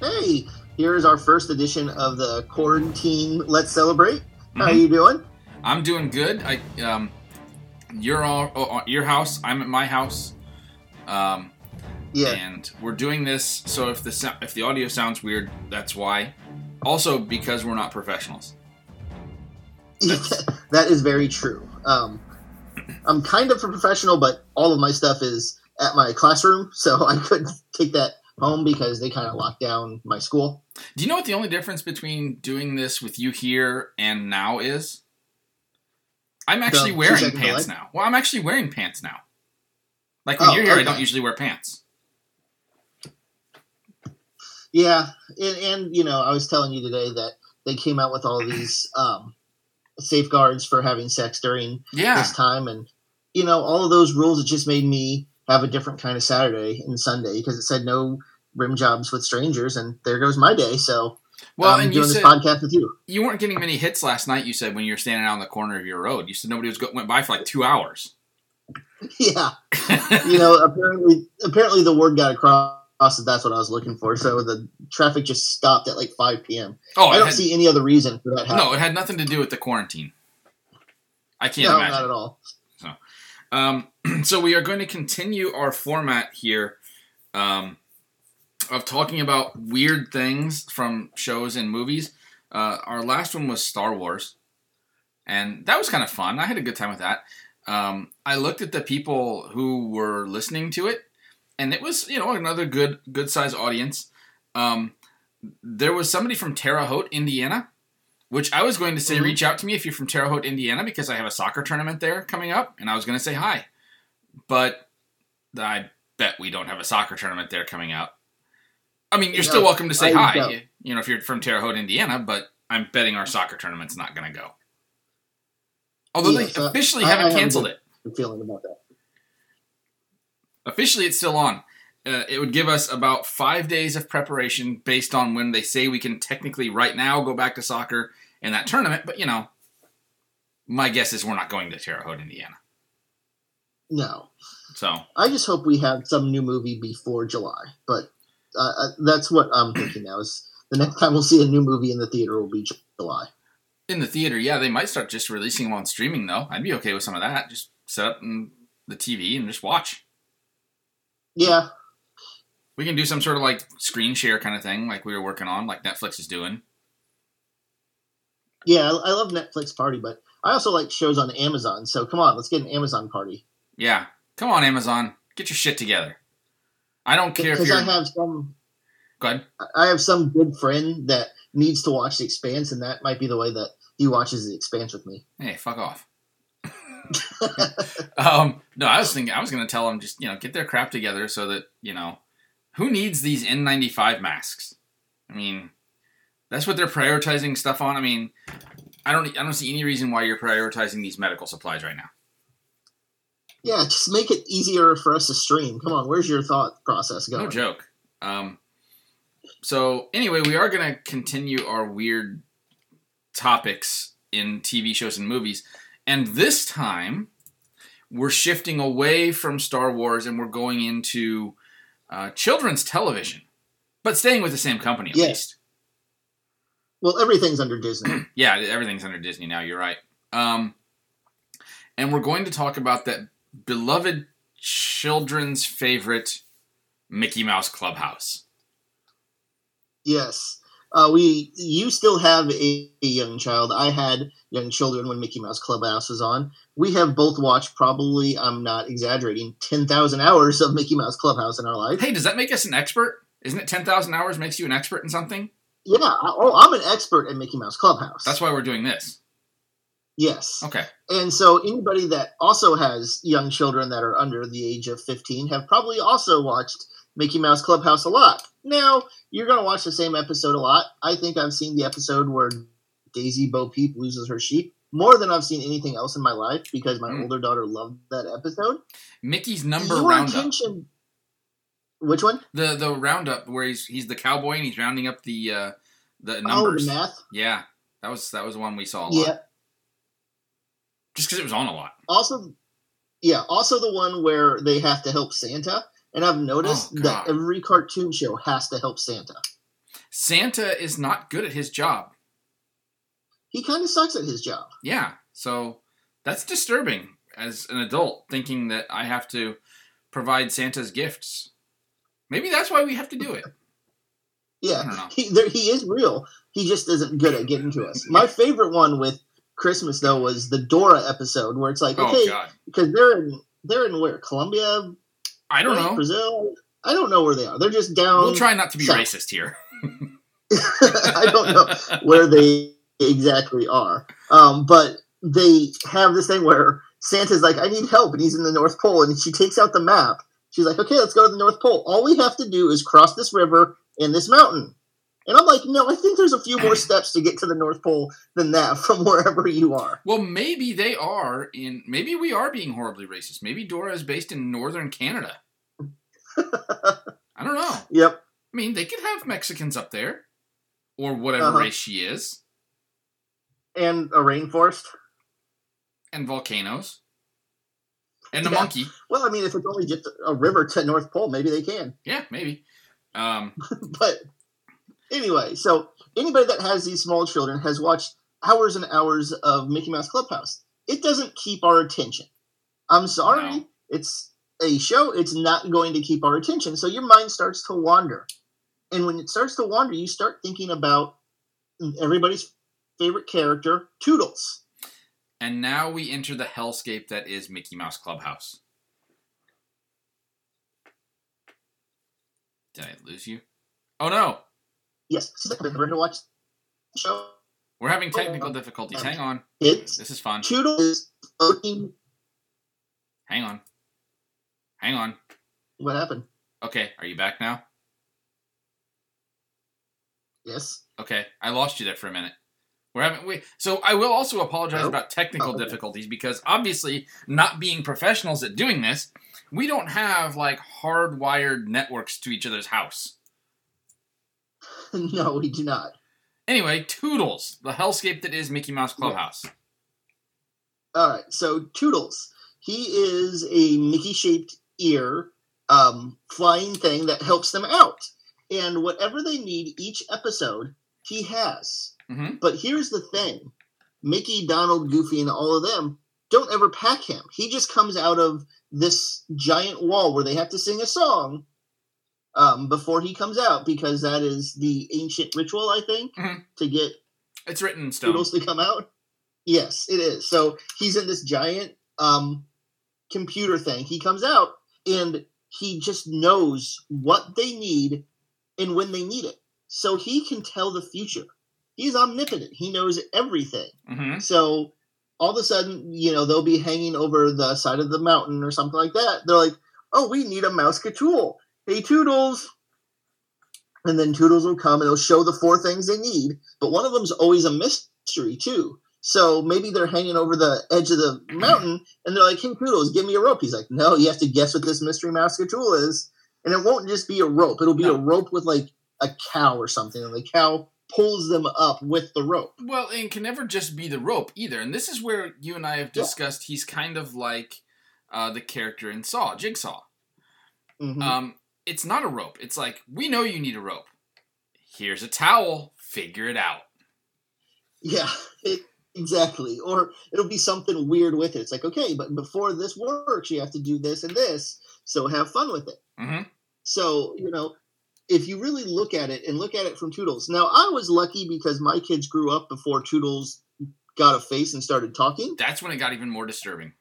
Hey, here's our first edition of the quarantine. Let's celebrate. How Mhm. you doing? I'm doing good. I um, you're all oh, at your house. I'm at my house. Um, Yeah, and we're doing this. So if the if the audio sounds weird, that's why. Also because we're not professionals. that is very true. Um, I'm kind of a professional, but all of my stuff is at my classroom, so I couldn't take that home because they kind of locked down my school. Do you know what the only difference between doing this with you here and now is? I'm actually The wearing pants delay? now. Well, I'm actually wearing pants now. Like when Oh, you're here, I don't usually wear pants. Yeah, and, and you know, I was telling you today that they came out with all these um, safeguards for having sex during Yeah. this time, and you know, all of those rules. It just made me have a different kind of Saturday and Sunday because it said no rim jobs with strangers, and there goes my day. So Well, I'm and you doing this podcast with you. you weren't getting many hits last night. You said when you were standing out on the corner of your road. You said nobody was go- went by for like two hours. yeah, you know, apparently, apparently the word got across that that's what I was looking for. So the traffic just stopped at like 5 p.m. oh, I don't had, see any other reason for that. happening. no, it had nothing to do with the quarantine. I can't no, imagine. not at all. Um, so we are going to continue our format here um, of talking about weird things from shows and movies. Uh, our last one was Star Wars, and that was kind of fun. I had a good time with that. Um, I looked at the people who were listening to it, and it was you know another good good size audience. Um, there was somebody from Terre Haute, Indiana, which I was going to say Mhm. reach out to me if you're from Terre Haute, Indiana, because I have a soccer tournament there coming up, and I was going to say hi, but I bet we don't have a soccer tournament there coming up. I mean, you're still welcome to say hi, you know, if you're from Terre Haute, Indiana, but I'm betting our soccer tournament's not going to go. Although Yes, they officially I- I haven't have a canceled good- it. Feeling about that. Officially, it's still on. Uh, it would give us about five days of preparation based on when they say we can technically right now go back to soccer in that tournament. But you know, my guess is we're not going to Terre Haute, Indiana. No, So I just hope we have some new movie before July. But uh, uh, that's what I'm thinking now. Is the next time we'll see a new movie in the theater will be July. in the theater, yeah, they might start just releasing them on streaming though. I'd be okay with some of that. Just set up the TV and just watch. Yeah, We can do some sort of like screen share kind of thing, like we were working on, like Netflix is doing. yeah, I love Netflix Party, but I also like shows on Amazon. So come on, let's get an Amazon party. Yeah, come on, Amazon, get your shit together. I don't care Because. I have some, Go ahead. I have some good friend that needs to watch The Expanse, and that might be the way that he watches The Expanse with me. Hey, fuck off. um, no, I was thinking I was going to tell them just you know get their crap together so that you know who needs these N95 masks. I mean, that's what they're prioritizing stuff on. I mean, I don't I don't see any reason why you're prioritizing these medical supplies right now. Yeah, just make it easier for us to stream. Come on, where's your thought process going? No joke. Um, so anyway, we are going to continue our weird topics in TV shows and movies, and this time we're shifting away from Star Wars and we're going into uh, children's television, but staying with the same company at least. Well, everything's under Disney. Yeah, everything's under Disney now. You're right. Um, and we're going to talk about that beloved children's favorite Mickey Mouse Clubhouse. Yes. Uh, we you still have a, a young child. I had young children when Mickey Mouse Clubhouse was on. We have both watched probably I'm not exaggerating ten thousand hours of Mickey Mouse Clubhouse in our life. Hey, does that make us an expert? Isn't it 10,000 hours makes you an expert in something? Yeah, oh, I'm an expert at Mickey Mouse Clubhouse. That's why we're doing this. Yes. Okay. And so anybody that also has young children that are under the age of 15 have probably also watched Mickey Mouse Clubhouse a lot. Now, you're going to watch the same episode a lot. I think I've seen the episode where Daisy Bo Peep loses her sheep more than I've seen anything else in my life because my Mm. older daughter loved that episode. Mickey's number Your roundup. attention. Which one? The the roundup where he's he's the cowboy and he's rounding up the uh the Oh, numbers. the math. yeah. That was that was the one we saw a lot. Yeah. Just cuz it was on a lot. Also, yeah. Also, the one where they have to help Santa. And I've noticed Oh, that every cartoon show has to help Santa. Santa is not good at his job. He kind of sucks at his job. Yeah, so that's disturbing as an adult thinking that I have to provide Santa's gifts. Maybe that's why we have to do it. Yeah, I don't know. he there, he is real. He just isn't good at getting to us. My favorite one with Christmas though was the Dora episode where it's like, Oh okay, God, because they're in they're in where Colombia, I don't right? know. Brazil. I don't know where they are. They're just down. We'll try not to be south. racist here. I don't know where they exactly are. Um, but they have this thing where Santa's like, I need help, and he's in the North Pole, and she takes out the map. She's like, okay, let's go to the North Pole. All we have to do is cross this river and this mountain. And I'm like, no, I think there's a few more steps to get to the North Pole than that from wherever you are. Well, maybe they are in. Maybe we are being horribly racist. Maybe Dora is based in northern Canada. I don't know. Yep. I mean, they could have Mexicans up there, or whatever Uh-huh. race she is, And a rainforest. and volcanoes, and a monkey. Well, I mean, if it's only just a river to North Pole, maybe they can. Yeah, maybe. Um, but anyway, so anybody that has these small children has watched hours and hours of Mickey Mouse Clubhouse. It doesn't keep our attention. I'm sorry. No. It's a show. It's not going to keep our attention. So your mind starts to wander. And when it starts to wander, you start thinking about everybody's favorite character, Toodles. and now we enter the hellscape that is Mickey Mouse Clubhouse. Did I lose you? Oh no, Yes, have you ever watch show? we're having technical um, difficulties. Um, hang on, It's this is fun. Toodles is floating. Hang on, hang on. What happened? Okay, are you back now? Yes. Okay, I lost you there for a minute. We're having we so I will also apologize Nope. about technical Oh, difficulties because obviously not being professionals at doing this, we don't have like hardwired networks to each other's house. no, we do not. Anyway, Toodles, the hellscape that is Mickey Mouse Clubhouse. All right, so Toodles, he is a Mickey-shaped ear um, flying thing that helps them out, and whatever they need each episode, he has. hmm But here's the thing: Mickey, Donald, Goofy, and all of them don't ever pack him. He just comes out of this giant wall where they have to sing a song um, before he comes out because that is the ancient ritual, I think, Mhm. to get It's written in stone. Toodles to come out? Yes, it is. So he's in this giant um, computer thing. He comes out and he just knows what they need and when they need it. So he can tell the future. He's omnipotent. He knows everything. hmm So all of a sudden, you know, they'll be hanging over the side of the mountain or something like that. They're like, oh, we need a mouse tool. Hey, Toodles. And then Toodles will come and they'll show the four things they need. But one of them's always a mystery, too. So maybe they're hanging over the edge of the mountain and they're like, hey, Toodles, give me a rope. He's like, no, you have to guess what this mystery mouse tool is. And it won't just be a rope, it'll be No. a rope with like a cow or something. And the cow pulls them up with the rope. Well, and can never just be the rope either. And this is where you and I have Yeah. discussed he's kind of like uh, the character in Saw, Jigsaw. Mhm. Um, it's not a rope. It's like we know you need a rope. Here's a towel. Figure it out. Yeah, it, exactly. Or it'll be something weird with it. It's like, okay, but before this works, you have to do this and this. So have fun with it. hmm So, you know, if you really look at it and look at it from Toodles. Now, I was lucky because my kids grew up before Toodles got a face and started talking. That's when it got even more disturbing.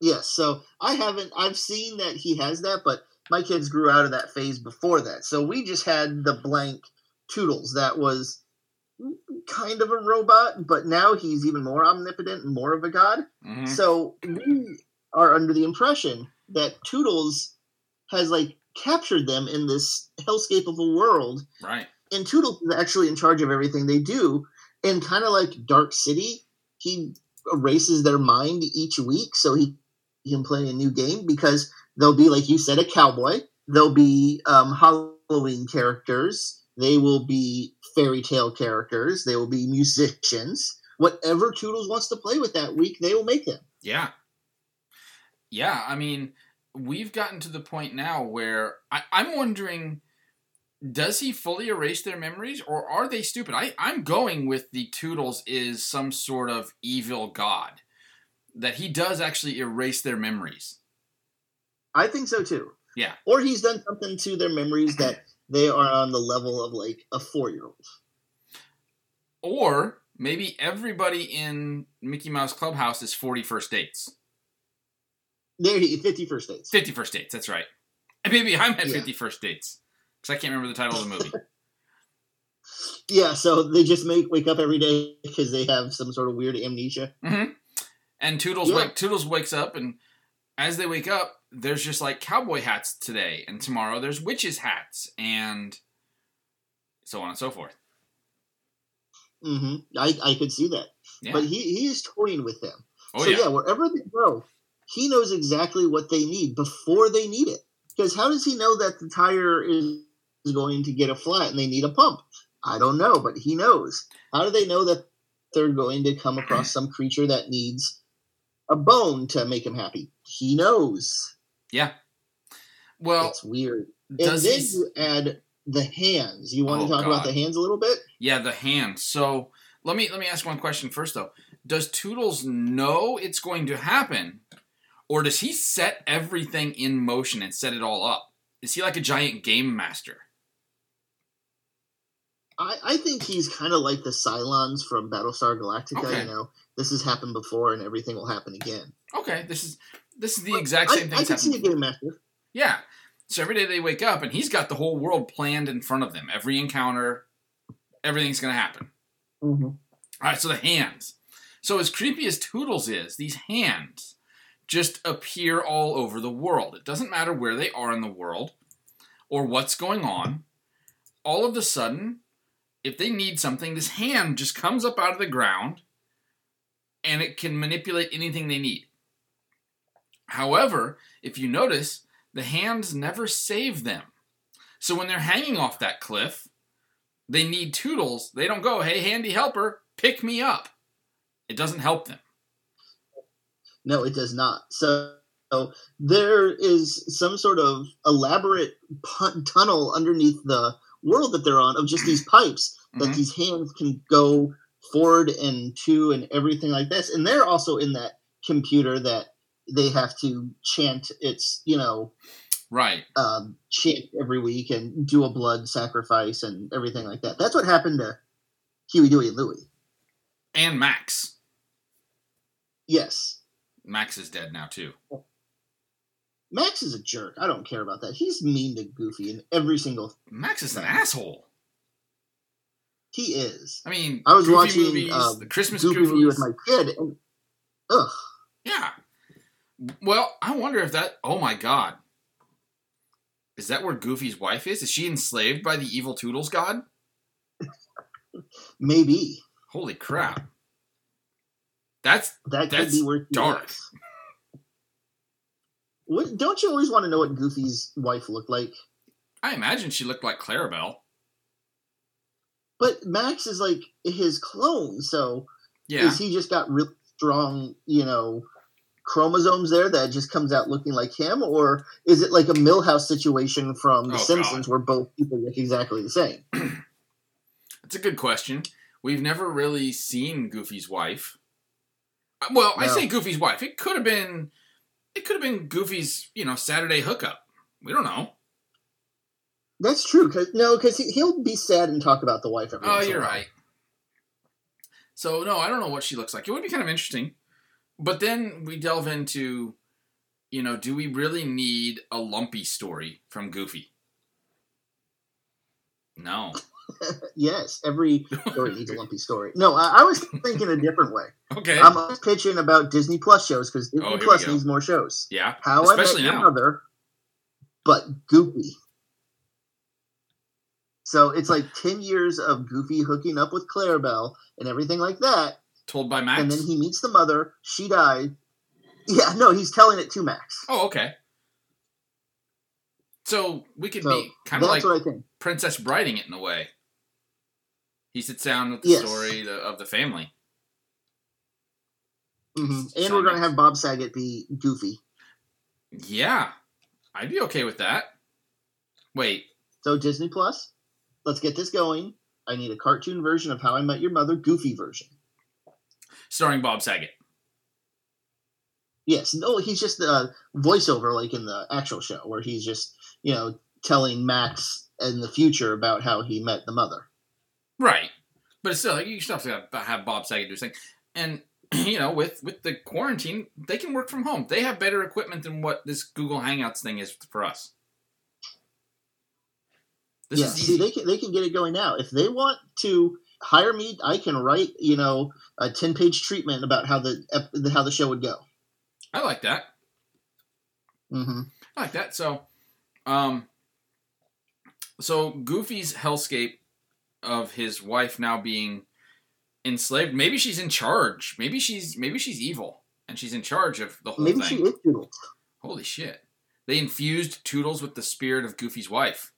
Yes, so I haven't, I've seen that he has that, but my kids grew out of that phase before that. So we just had the blank Toodles that was kind of a robot, but now he's even more omnipotent and more of a god. hmm So we are under the impression that Toodles has like captured them in this hellscape of a world, Right. and Toodles is actually in charge of everything they do. And kind of like Dark City, he erases their mind each week so he can play a new game because there'll be, like you said, a cowboy. There'll be um, Halloween characters. They will be fairy tale characters. They will be musicians. Whatever Toodles wants to play with that week, they will make them. Yeah. Yeah. I mean, we've gotten to the point now where I, I'm wondering does he fully erase their memories or are they stupid? I, I'm going with the Toodles is some sort of evil god. That he does actually erase their memories. I think so too. Yeah. Or he's done something to their memories that they are on the level of like a four year old. Or maybe everybody in Mickey Mouse Clubhouse is 41st dates. There he 50 first dates. 51st dates, that's right. Maybe I'm at Yeah. 50 first dates. Because I can't remember the title of the movie. Yeah, so they just make wake up every day because they have some sort of weird amnesia. hmm And Toodles Yeah. wake, Toodles wakes up, and as they wake up, there's just like cowboy hats today, and tomorrow there's witches hats, and so on and so forth. hmm I, I could see that. Yeah. But he, he is toying with them. oh so yeah. yeah. wherever they go, he knows exactly what they need before they need it. Because how does he know that the tire is is going to get a flat and they need a pump? I don't know, but he knows. How do they know that they're going to come across some creature that needs a bone to make him happy? He knows. Yeah. Well, it's weird. And then he? you add the hands. You want Oh, to talk about the hands a little bit? Yeah, the hands. So let me let me ask one question first though. Does Toodles know it's going to happen, or does he set everything in motion and set it all up? Is he like a giant game master? I, I think he's kind of like the Cylons from Battlestar Galactica. Okay. You know, this has happened before, and everything will happen again. Okay, this is this is the exact I, same thing. I can see a game master. Yeah. So every day they wake up and he's got the whole world planned in front of them. Every encounter, everything's going to happen. Mm-hmm. All right, so the hands. So as creepy as Toodles is, these hands just appear all over the world. It doesn't matter where they are in the world or what's going on. All of a sudden, if they need something, this hand just comes up out of the ground and it can manipulate anything they need. However, if you notice, the hands never save them. So when they're hanging off that cliff, they need Toodles. They don't go, hey, handy helper, pick me up. It doesn't help them. No, it does not. So, so there is some sort of elaborate tunnel underneath the world that they're on of just these pipes that Mhm. these hands can go forward and to and everything like this. And they're also in that computer that they have to chant its, you know, Right. um, chant every week and do a blood sacrifice and everything like that. That's what happened to Huey, Dewey, and Louie. And Max. Yes. Max is dead now, too. Max is a jerk. I don't care about that. He's mean to Goofy in every single. Max is an asshole. He is. I mean, I was Goofy watching movies, um, the Christmas Goofy Goofies. with my kid, and ugh, Yeah. Well, I wonder if that. Oh my god. Is that where Goofy's wife is? Is she enslaved by the evil Toodles god? maybe Holy crap. That's that could That's be where he dark. What, don't you always want to know what Goofy's wife looked like? I imagine she looked like Clarabelle. But Max is like his clone, so Yeah. is he just got really strong, you know, chromosomes there that just comes out looking like him, or is it like a Milhouse situation from The Oh, Simpsons where both people look exactly the same? It's a good question. We've never really seen Goofy's wife. Uh, Well, I say Goofy's wife. It could have been it could have been Goofy's, you know, Saturday hookup. We don't know. That's true. Cause no, because he, he'll be sad and talk about the wife. Every Oh, once in a you're right. So no, I don't know what she looks like. It would be kind of interesting. But then we delve into, you know, do we really need a lumpy story from Goofy? No. Yes, every story needs a lumpy story. No, I, I was thinking a different way. Okay. I'm pitching about Disney Plus shows because Disney Oh, Plus needs more shows. yeah. How Especially now. Your Mother, but Goofy. So it's like ten years of Goofy hooking up with Clarabelle and everything like that, Told by Max. and then he meets the mother. She died. Yeah, no, he's telling it to Max. oh, okay. So we could So be kind of like what I think. Princess Briding it in a way. He sits down with the Yes. story of the family. hmm And So we're gonna have Bob Saget be Goofy. Yeah, I'd be okay with that. Wait, So Disney Plus, let's get this going. I need a cartoon version of How I Met Your Mother, Goofy version. Starring Bob Saget. Yes, no, he's just a uh, voiceover like in the actual show, where he's just you know telling Max in the future about how he met the mother. Right. But it's still, like, you still have to have Bob Saget do his thing. And, you know, with, with the quarantine, they can work from home. They have better equipment than what this Google Hangouts thing is for us. This yeah, see, they can, they can get it going now. If they want to hire me, I can write, you know, a 10 page treatment about how the, how the show would go. I like that. Mm-hmm. I like that. So, um, so Goofy's hellscape of his wife now being enslaved. Maybe she's in charge. Maybe she's maybe she's evil and she's in charge of the whole maybe thing. Maybe she is Toodles. Holy shit! They infused Toodles with the spirit of Goofy's wife.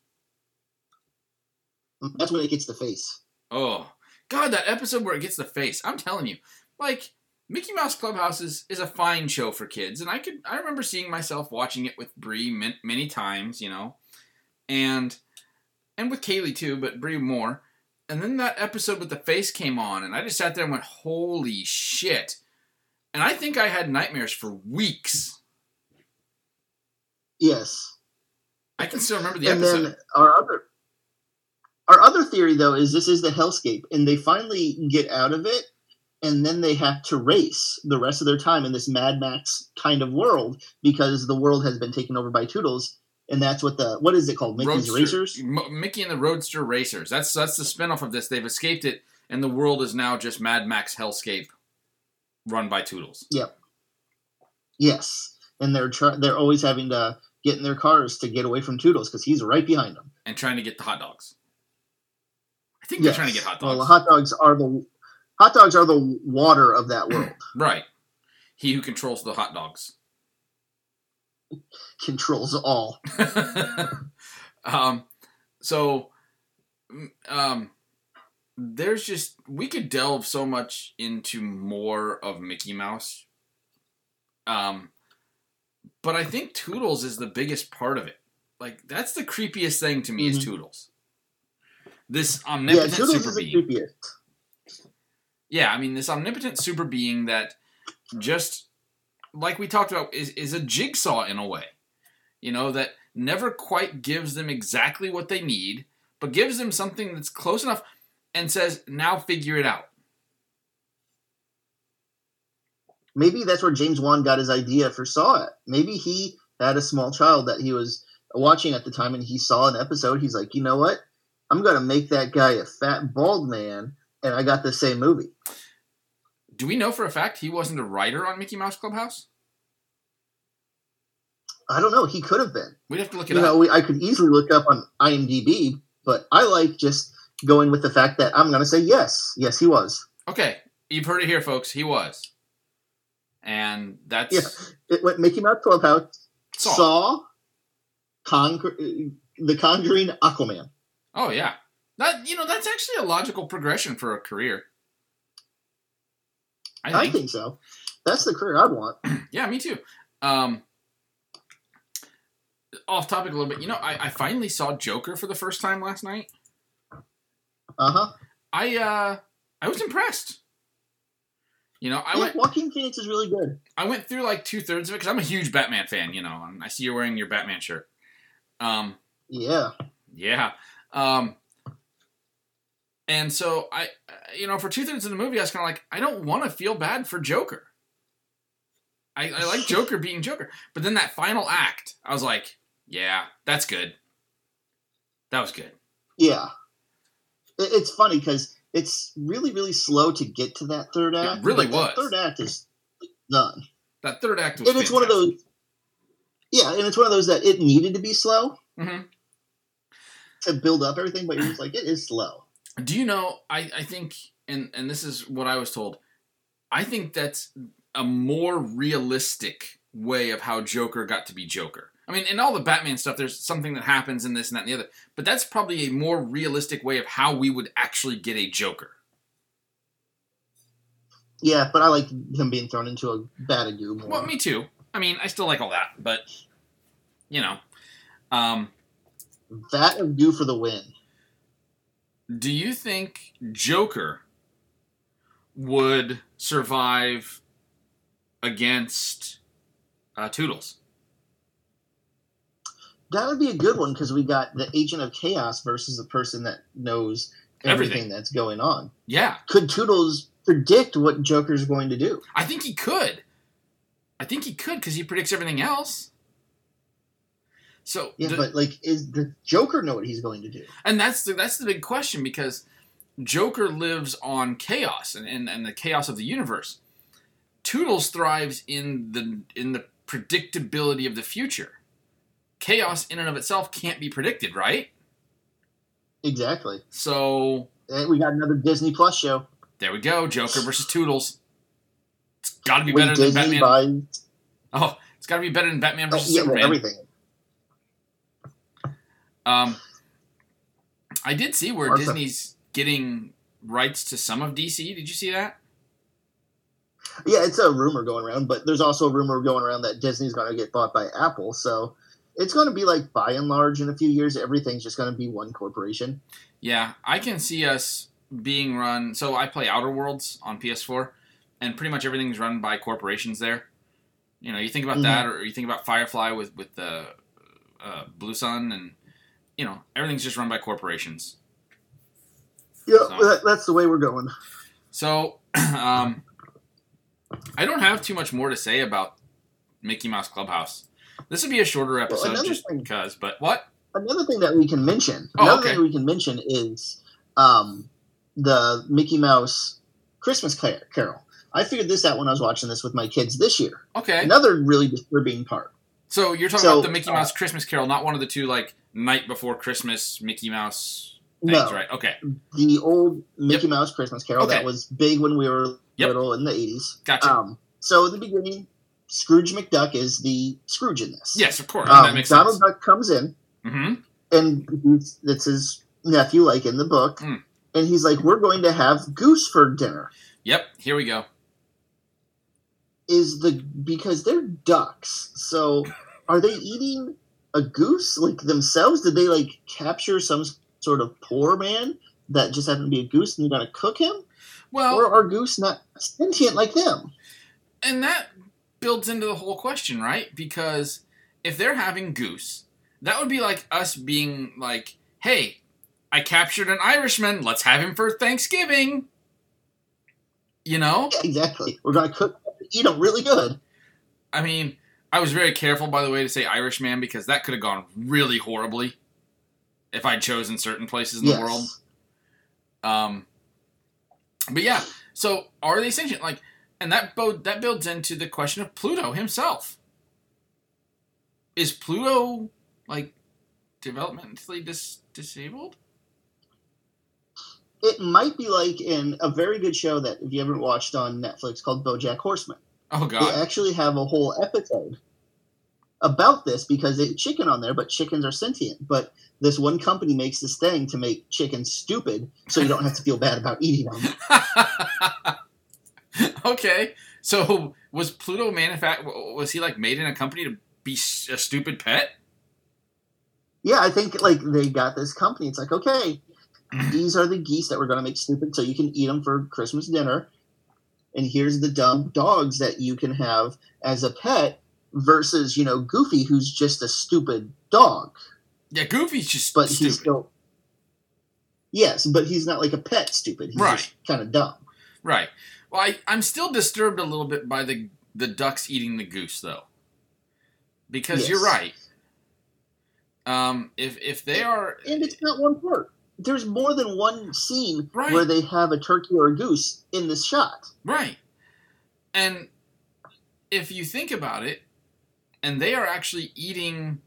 That's when it gets the face. Oh God, that episode where it gets the face. I'm telling you, like Mickey Mouse Clubhouse is, is a fine show for kids, and I could I remember seeing myself watching it with Bree many, many times, you know, and and with Kaylee too, but Brie more. And then that episode with the face came on, and I just sat there and went, "Holy shit!" And I think I had nightmares for weeks. Yes, I can still remember the and episode. then our other our other theory though is this is the hellscape, and they finally get out of it, and then they have to race the rest of their time in this Mad Max kind of world because the world has been taken over by Toodles and that's what the what is it called? Mickey's Roadster. Racers. M- Mickey and the Roadster Racers. That's that's the spinoff of this. They've escaped it, and the world is now just Mad Max Hellscape, run by Toodles. Yep. Yes, and they're try- they're always having to get in their cars to get away from Toodles because he's right behind them and trying to get the hot dogs. I think they're trying to get hot dogs. Well, hot dogs are the hot dogs are the water of that world. right. He who controls the hot dogs controls all. um, so, um, there's just we could delve so much into more of Mickey Mouse. Um, but I think Toodles is the biggest part of it. Like that's the creepiest thing to me mm-hmm. is Toodles. This omnipotent yeah, super being. Yeah, I mean this omnipotent super being that just like we talked about is is a jigsaw in a way you know, that never quite gives them exactly what they need, but gives them something that's close enough and says, now figure it out. Maybe that's where James Wan got his idea for Saw It. Maybe he had a small child that he was watching at the time and he saw an episode. He's like, you know what? I'm going to make that guy a fat, bald man, and I got the same movie. Do we know for a fact he wasn't a writer on Mickey Mouse Clubhouse? I don't know. He could have been. We'd have to look it you up. know, we, I could easily look up on IMDb, but I like just going with the fact that I'm going to say yes. Yes, he was. Okay, you've heard it here, folks. He was, and that's yeah. It went Mickey Mouse Clubhouse. Saw, saw Con- uh, the Conjuring, Aquaman. Oh yeah, that you know that's actually a logical progression for a career. I think, I think so. That's the career I'd want. yeah, me too. Um, off topic a little bit. You know, I, I finally saw Joker for the first time last night. Uh huh. I uh I was impressed. You know, I yeah, went. Joaquin Phoenix is really good. I went through like two thirds of it because I'm a huge Batman fan. You know, and I see you're wearing your Batman shirt. Um. Yeah. Yeah. Um. And so I, you know, for two thirds of the movie, I was kind of like, I don't want to feel bad for Joker. I, I like Joker being Joker, but then that final act, I was like, yeah, that's good. That was good. Yeah. It's funny because it's really, really slow to get to that third act. It really was. third act is done. That third act was And it's one of those. Yeah, and it's one of those that it needed to be slow mm-hmm. To build up everything, but you're just like, it is slow. Do you know, I, I think, and, and this is what I was told, I think that's a more realistic way of how Joker got to be Joker. I mean, in all the Batman stuff, there's something that happens in this and that and the other. But that's probably a more realistic way of how we would actually get a Joker. Yeah, but I like him being thrown into a Batagoo more. Well, me too. I mean, I still like all that, but you know, um, That and do for the win. Do you think Joker would survive against uh, Toodles? That would be a good one because we got the agent of chaos versus the person that knows everything, Everything. that's going on. Yeah, Could Toodles predict what Joker's going to do? I think he could. I think he could because he predicts everything else. So, Yeah, the- but like, is the Joker know what he's going to do? and that's the that's the big question because Joker lives on chaos and, and, and the chaos of the universe. Toodles thrives in the in the predictability of the future. Chaos in and of itself can't be predicted, right? Exactly. So And we got another Disney Plus show. there we go, Joker versus Toodles. It's got to be When better than Batman. buys Oh, it's got to be better than Batman oh, versus yeah, Superman. everything. Um, I did see where. Disney's getting rights to some of DC. Did you see that? Yeah, it's a rumor going around, but there's also a rumor going around that Disney's going to get bought by Apple. So it's going to be like, by and large, in a few years, everything's just going to be one corporation. Yeah, I can see us being run. So I play Outer Worlds on PS4, and pretty much everything's run by corporations there. You know, you think about Mhm. that, or you think about Firefly with with the uh, Blue Sun, and you know, everything's just run by corporations. Yeah, So- that, that's the way we're going. So, um, I don't have too much more to say about Mickey Mouse Clubhouse. This would be a shorter episode another just thing- because. But what? Another thing that we can mention, Oh, another okay. thing we can mention is um, the Mickey Mouse Christmas Car- Carol. I figured this out when I was watching this with my kids this year. Okay. Another really disturbing part. So you're talking So, about the Mickey uh, Mouse Christmas Carol, not one of the two like night before Christmas Mickey Mouse things, No, right? Okay, the old Mickey Mouse Christmas Carol Okay. that was big when we were Yep. little in the 80s. gotcha. Um, so at the beginning, Scrooge McDuck is the Scrooge in this. yes, of course. that Um, Donald sense. Duck comes in, hmm and he's, that's his nephew, like in the book. Mm. And he's like, "We're going to have goose for dinner." Yep. Here we go. Is the because they're ducks? So are they eating a goose like themselves? Did they like capture some sort of poor man that just happened to be a goose and they're going to cook him? Well, or are goose not sentient like them? and that builds into the whole question, right? Because if they're having goose, that would be like us being like, "Hey, I captured an Irishman. Let's have him for Thanksgiving." You know? Yeah, exactly. We're to cook, eat them really good. I mean, I was very careful, by the way, to say Irishman because that could have gone really horribly if I'd chosen certain places in yes. the world. Um, but yeah, so are they sentient? Like, and that bo- that builds into the question of Pluto himself. Is Pluto like developmentally dis- disabled? It might be like in a very good show that if you haven't watched on Netflix called BoJack Horseman. Oh God! They actually have a whole episode about this because they chicken on there, but chickens are sentient. But this one company makes this thing to make chickens stupid, so you don't have to feel bad about eating them. okay, so was Pluto manufact? Was he like made in a company to be a stupid pet? Yeah, I think like they got this company. It's like, okay, these are the geese that we're going to make stupid, so you can eat them for Christmas dinner. And here's the dumb dogs that you can have as a pet versus, you know, Goofy, who's just a stupid dog. Yeah, Goofy's just But stupid. he's still. Yes, but he's not like a pet stupid. He's Right. just kind of dumb. Right. Well, I, I'm still disturbed a little bit by the the ducks eating the goose, though, because Yes. you're right. Um, if if they are, And it's not one part. There's more than one scene Right. where they have a turkey or a goose in this shot. right, and if you think about it, and they are actually eating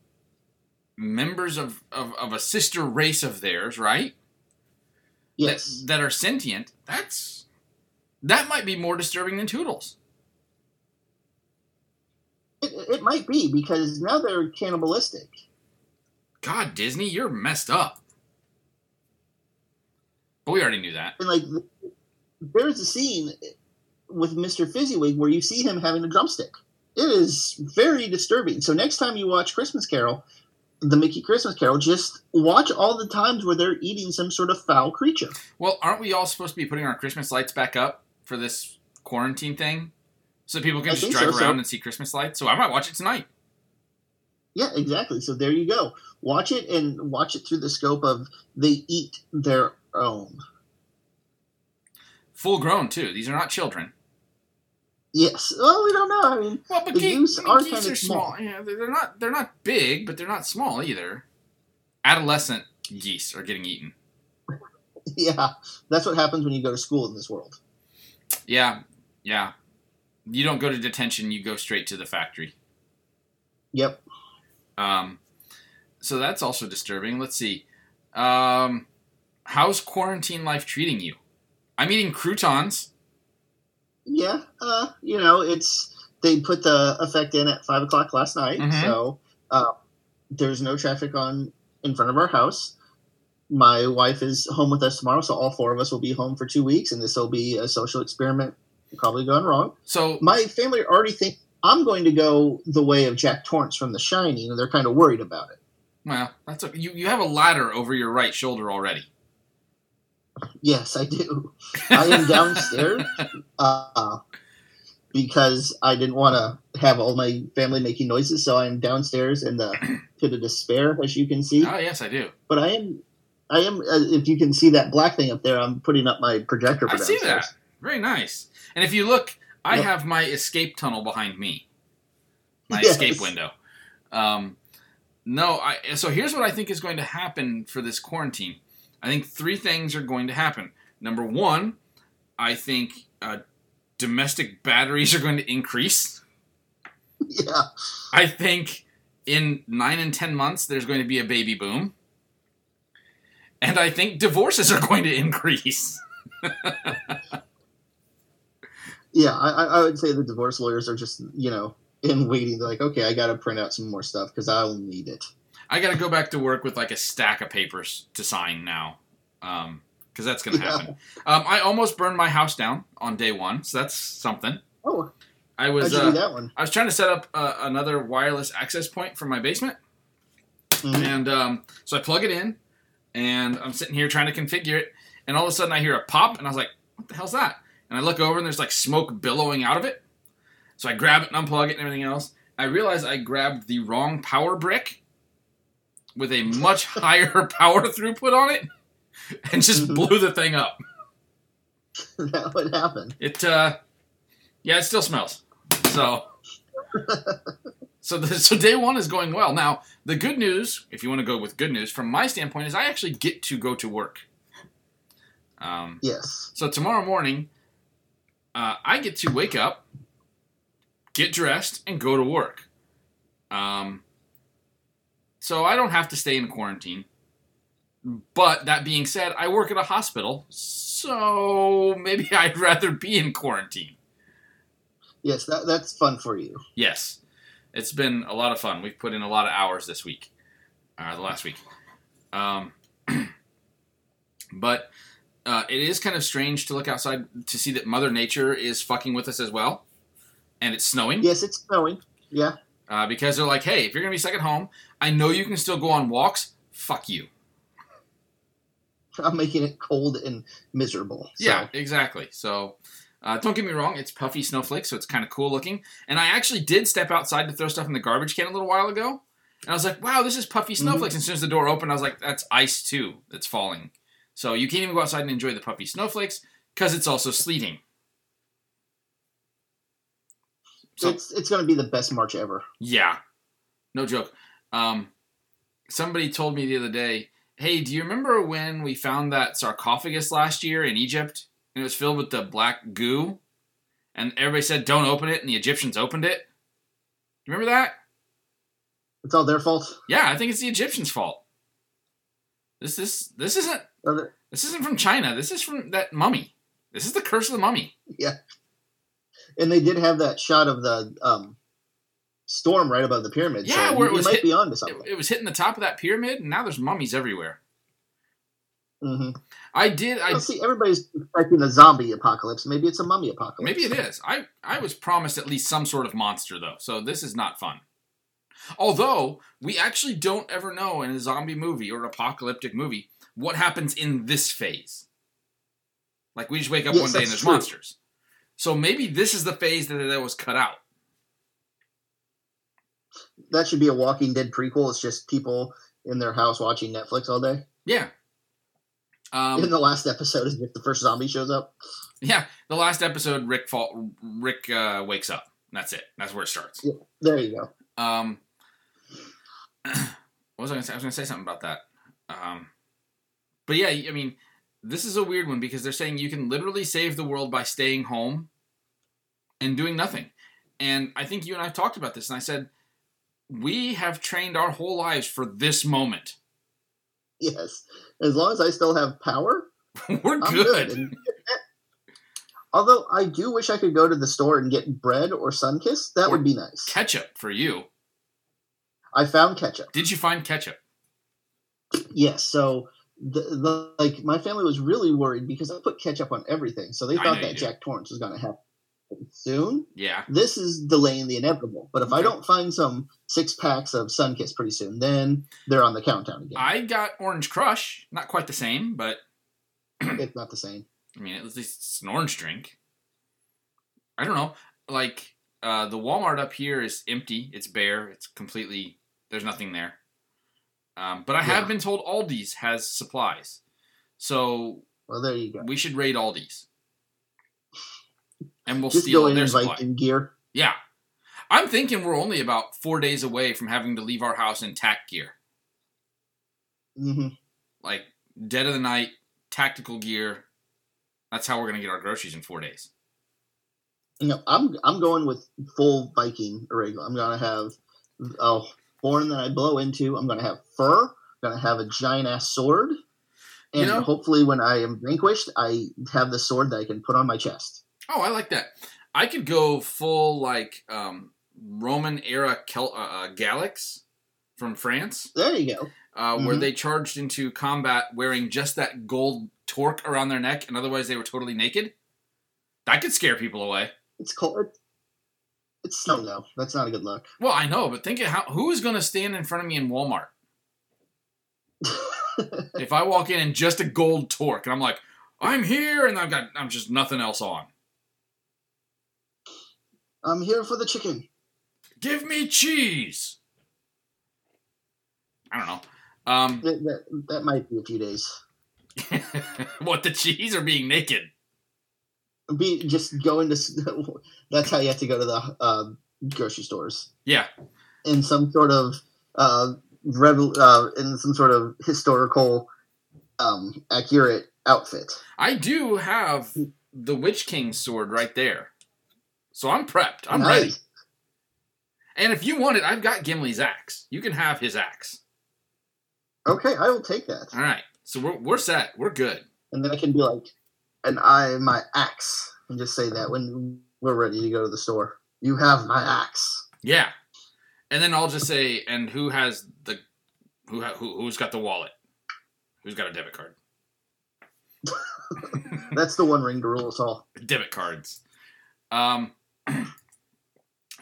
members of, of, of a sister race of theirs, right? Yes. That, that are sentient. That's that might be more disturbing than Toodles. It, it might be because now they're cannibalistic. God, Disney, you're messed up. But we already knew that. And like, there's a scene with Mr. Fezziwig where you see him having a drumstick. It is very disturbing. So next time you watch Christmas Carol, the Mickey Christmas Carol, just watch all the times where they're eating some sort of fowl creature. Well, aren't we all supposed to be putting our Christmas lights back up for this quarantine thing? So people can I just drive so, around so- and see Christmas lights? So I might watch it tonight. Yeah, exactly. So there you go. Watch it and watch it through the scope of they eat their own. Full grown, too. These are not children. Yes. Well, we don't know. I mean, Well, but The ge- geese are geese kinda are small. Yeah, they're they're not they're not big, but they're not small either. Adolescent geese are getting eaten. yeah, that's what happens when you go to school in this world. Yeah, yeah. You don't go to detention; you go straight to the factory. Yep. Um, so that's also disturbing. Let's see. Um, how's quarantine life treating you? I'm eating croutons. Yeah. Uh, you know, it's they put the effect in at five o'clock last night, Mhm. so uh, there's no traffic on in front of our house. My wife is home with us tomorrow, so all four of us will be home for two weeks, and this will be a social experiment probably gone wrong. So My family already think I'm going to go the way of Jack Torrance from The Shining, and they're kind of worried about it. well, that's okay. you. You have a ladder over your right shoulder already. Yes, I do. I am downstairs uh, because I didn't want to have all my family making noises, so I'm downstairs in the pit of despair, as you can see. Oh yes, I do. But I am, I am. Uh, if you can see that black thing up there, I'm putting up my projector. For I see that. Very nice. And if you look, I Yep. have my escape tunnel behind me. My Yes. escape window. Um, no, I. So here's what I think is going to happen for this quarantine. I think three things are going to happen. Number one, I think uh, domestic batteries are going to increase. Yeah, I think in nine and ten months there's going to be a baby boom. And I think divorces are going to increase. yeah. I, I I would say the divorce lawyers are just you know in waiting. They're like, okay, I got to print out some more stuff because I'll need it. I got to go back to work with like a stack of papers to sign now, because that's going to Yeah. happen. Um, I almost burned my house down on day one, so that's something. Oh, I was uh, that one? I was trying to set up uh, another wireless access point for my basement, Mhm. and um, so I plug it in, and I'm sitting here trying to configure it, and all of a sudden I hear a pop, and I was like, "What the hell's that?" And I look over, and there's like smoke billowing out of it. So I grab it and unplug it and everything else. I realize I grabbed the wrong power brick with a much higher power throughput on it, and just blew the thing up. that would happen. It, uh, yeah, it still smells. So, so the, so day one is going well. Now, the good news, if you want to go with good news, from my standpoint, is I actually get to go to work. Um, Yes. so tomorrow morning, uh, I get to wake up, get dressed, and go to work. Um, so I don't have to stay in quarantine. But that being said, I work at a hospital, so maybe I'd rather be in quarantine. Yes, that that's fun for you. Yes, it's been a lot of fun. We've put in a lot of hours this week, uh, the last week. Um, but uh, it is kind of strange to look outside to see that Mother Nature is fucking with us as well, and it's snowing. Yes, it's snowing. Yeah. Uh, because they're like, hey, if you're gonna be stuck at home, I know you can still go on walks. Fuck you. I'm making it cold and miserable. So. Yeah, exactly. So, uh, don't get me wrong, it's puffy snowflakes, so it's kind of cool looking. And I actually did step outside to throw stuff in the garbage can a little while ago, and I was like, "Wow, this is puffy snowflakes." And as soon as the door opened, I was like, "That's ice too. That's falling." So you can't even go outside and enjoy the puffy snowflakes because it's also sleeting. So it's it's going to be the best March ever. yeah, no joke. Um, somebody told me the other day, "Hey, do you remember when we found that sarcophagus last year in Egypt and it was filled with the black goo?" And everybody said, "Don't open it," and the Egyptians opened it. You remember that? It's all their fault. Yeah, I think it's the Egyptians' fault. This this this isn't this isn't from China. This is from that mummy. This is the curse of the mummy. And they did have that shot of the um, storm right above the pyramid. Yeah, so where it was hit- be onto It, something. it was hitting the top of that pyramid, and now there's mummies everywhere. hmm I did. I Well, see, everybody's expecting a zombie apocalypse. Maybe it's a mummy apocalypse. maybe it is. I I was promised at least some sort of monster though, so this is not fun. Although we actually don't ever know in a zombie movie or apocalyptic movie what happens in this phase. Like we just wake up Yes, one day and there's true. monsters. So maybe this is the phase that, that was cut out. That should be a Walking Dead prequel. It's just people in their house watching Netflix all day. Yeah. Um, in the last episode, is if the first zombie shows up. yeah. The last episode, Rick fall, Rick uh, wakes up. That's it. That's where it starts. There you go. Um, what was I going to say? I was going to say something about that. Um, but yeah, I mean, this is a weird one because they're saying you can literally save the world by staying home and doing nothing. And I think you and I have talked about this, and I said we have trained our whole lives for this moment. Yes, as long as I still have power, We're I'm good. good. Although I do wish I could go to the store and get bread or Sunkist. That Or would be nice. Ketchup for you. I found ketchup. Did you find ketchup? Yes, so the, the like my family was really worried because I put ketchup on everything, so they I thought that. Jack Torrance was going to happen soon. Yeah. This is delaying the inevitable. But if I don't find some six packs of Sunkist pretty soon, then they're on the countdown again. I got Orange Crush. Not quite the same, but it's not the same. I mean, at least it's an orange drink. I don't know. Like, uh, the Walmart up here is empty. It's bare. It's completely, there's nothing there. Um, but I have been told Aldi's has supplies. So Well, there you go. we should raid Aldi's. And we'll Just steal go in their in supply. Viking gear. Yeah. I'm thinking we're only about four days away from having to leave our house in tack gear. Mm-hmm. Like, dead of the night, tactical gear. That's how we're going to get our groceries in four days. You know, I'm I'm going with full Viking array. I'm gonna have a horn that I blow into. I'm gonna have fur. I'm gonna have a giant ass sword. And You know- hopefully, when I am vanquished, I have the sword that I can put on my chest. Oh, I like that. I could go full like um, Roman era Kel- uh, uh, Gallics from France, There you go. uh, where Mhm. they charged into combat wearing just that gold torque around their neck, and otherwise they were totally naked. That could scare people away. It's cold. It's snow though. That's not a good look. Well, I know, but think of how who is going to stand in front of me in Walmart if I walk in in just a gold torque and I'm like, I'm here, and I've got I'm just nothing else on. I'm here for the chicken. Give me cheese. I don't know. Um, That, that, that might be a few days. what the cheese or being naked? Be just going to—that's how you have to go to the uh, grocery stores Yeah, in some sort of uh, revel, uh, in some sort of historical um, accurate outfit. I do have the Witch King's sword right there, so I'm prepped. I'm Nice. ready. And if you want it, I've got Gimli's axe. You can have his axe. Okay, I will take that, All right, so we're we're set. We're good. and then I can be like, and I my axe, and just say that when we're ready to go to the store. You have my axe. Yeah, and then I'll just say, and who has the who ha, who who's got the wallet? Who's got a debit card? That's the one ring to rule us all. debit cards. Um, do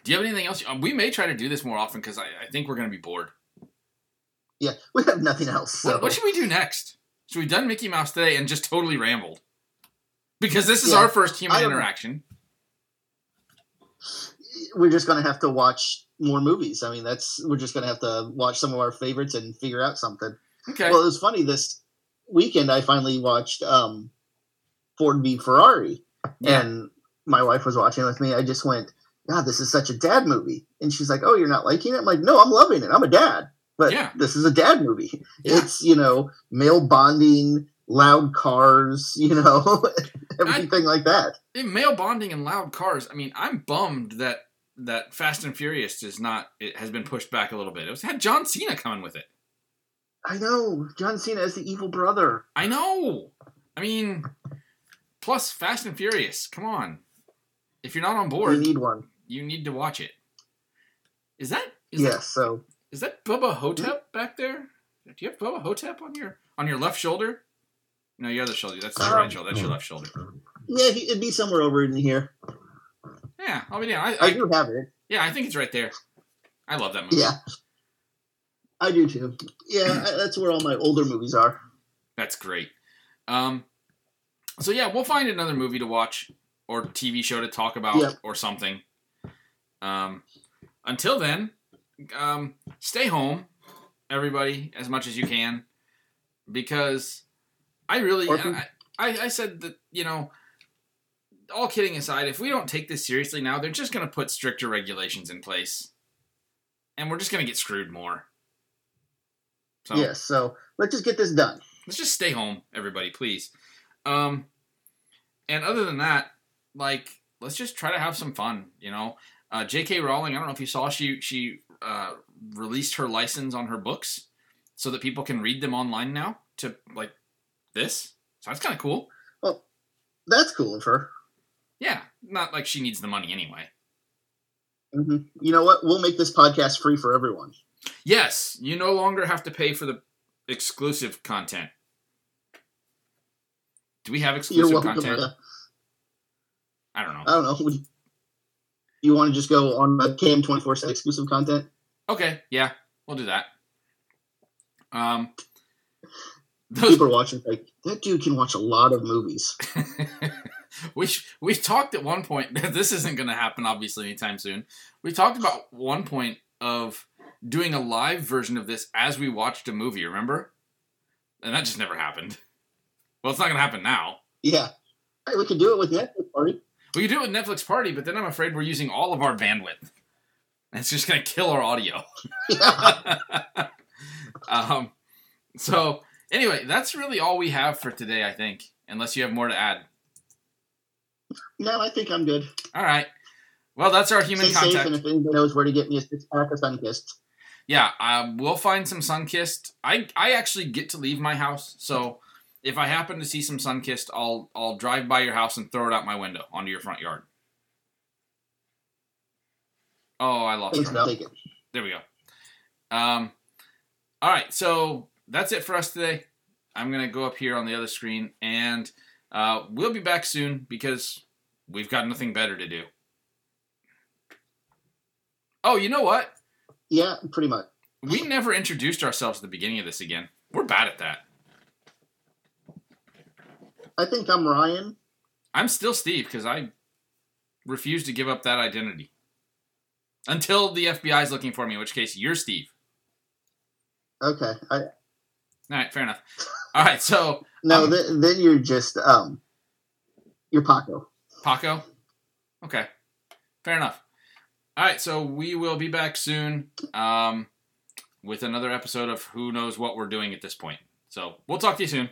you have anything else? We may try to do this more often because I, I think we're going to be bored. Yeah, we have nothing else. So. What, what should we do next? So we've done Mickey Mouse today and just totally rambled because this is Yeah, our first human I interaction. we're just gonna have to watch more movies. I mean, that's we're just gonna have to watch some of our favorites and figure out something. Okay. Well, it was funny this weekend. I finally watched um, Ford v Ferrari, Yeah. and my wife was watching with me. I just went, "God, this is such a dad movie," and she's like, "Oh, you're not liking it?" I'm like, "No, I'm loving it. I'm a dad, but Yeah. this is a dad movie. It's you know male bonding, loud cars, you know, everything like that." Male bonding and loud cars. I mean, I'm bummed that that Fast and Furious is not. It has been pushed back a little bit. It was, had John Cena coming with it. I know John Cena as the evil brother. I know. I mean, plus Fast and Furious. Come on. If you're not on board, you need one. you need to watch it. Is that is Yes. that, So is that Bubba Ho-Tep hmm? back there? Do you have Bubba Ho-Tep on your on your left shoulder? No, your other shoulder. That's your Um, right shoulder. That's your left shoulder. yeah, it'd be somewhere over in here. Yeah, I'll be down. I, I I, do have it. yeah, I think it's right there. I love that movie. Yeah. I do too. Yeah, I- that's where all my older movies are. That's great. Um, so yeah, we'll find another movie to watch or TV show to talk about Yep. or something. Um, until then, um, stay home, everybody, as much as you can, because I really, I, I, I said that you know, all kidding aside, if we don't take this seriously now, they're just going to put stricter regulations in place, and we're just going to get screwed more. So Yes, so let's just get this done. let's just stay home, everybody, please. Um, and other than that, like, let's just try to have some fun. You know, uh, J.K. Rowling. I don't know if you saw she she uh, released her license on her books so that people can read them online now to like this. So that's kind of cool. Well, that's cool of her. Yeah, not like she needs the money anyway. hmm You know what? We'll make this podcast free for everyone. Yes, you no longer have to pay for the exclusive content. Do we have exclusive content? uh, I don't know. I don't know. Would you, want to just go on twenty four seven exclusive content? Okay, yeah, we'll do that. Um, People are watching like that dude can watch a lot of movies. we we talked at one point. That this isn't going to happen, obviously, anytime soon. We talked about one point of doing a live version of this as we watched a movie. Remember? And that just never happened. Well, it's not going to happen now. Yeah, hey, we could do it with Netflix party. We could do it with Netflix Party, but then I'm afraid we're using all of our bandwidth. And it's just going to kill our audio. Yeah. um, so anyway, that's really all we have for today, I think. Unless you have more to add. no, I think I'm good. All right. Well, that's our human Stay safe, and if anybody knows where to get me a six pack of Sunkist, yeah, um, we'll find some Sunkist. I I actually get to leave my house, so if I happen to see some Sunkist, I'll I'll drive by your house and throw it out my window onto your front yard. Oh, I lost. thanks. I'll take it. There we go. Um, all right, so that's it for us today. I'm gonna go up here on the other screen, and uh, we'll be back soon because we've got nothing better to do. Oh, you know what? Yeah, pretty much. We never introduced ourselves at the beginning of this again. We're bad at that. I think I'm Ryan. I'm still Steve because I refuse to give up that identity until the FBI is looking for me. In which case, you're Steve. Okay. I, All right, fair enough. All right, so no, Um, then, then you're just um, you're Paco. Paco. Okay, fair enough. All right, so we will be back soon um, with another episode of Who Knows What We're Doing at this point. So we'll talk to you soon.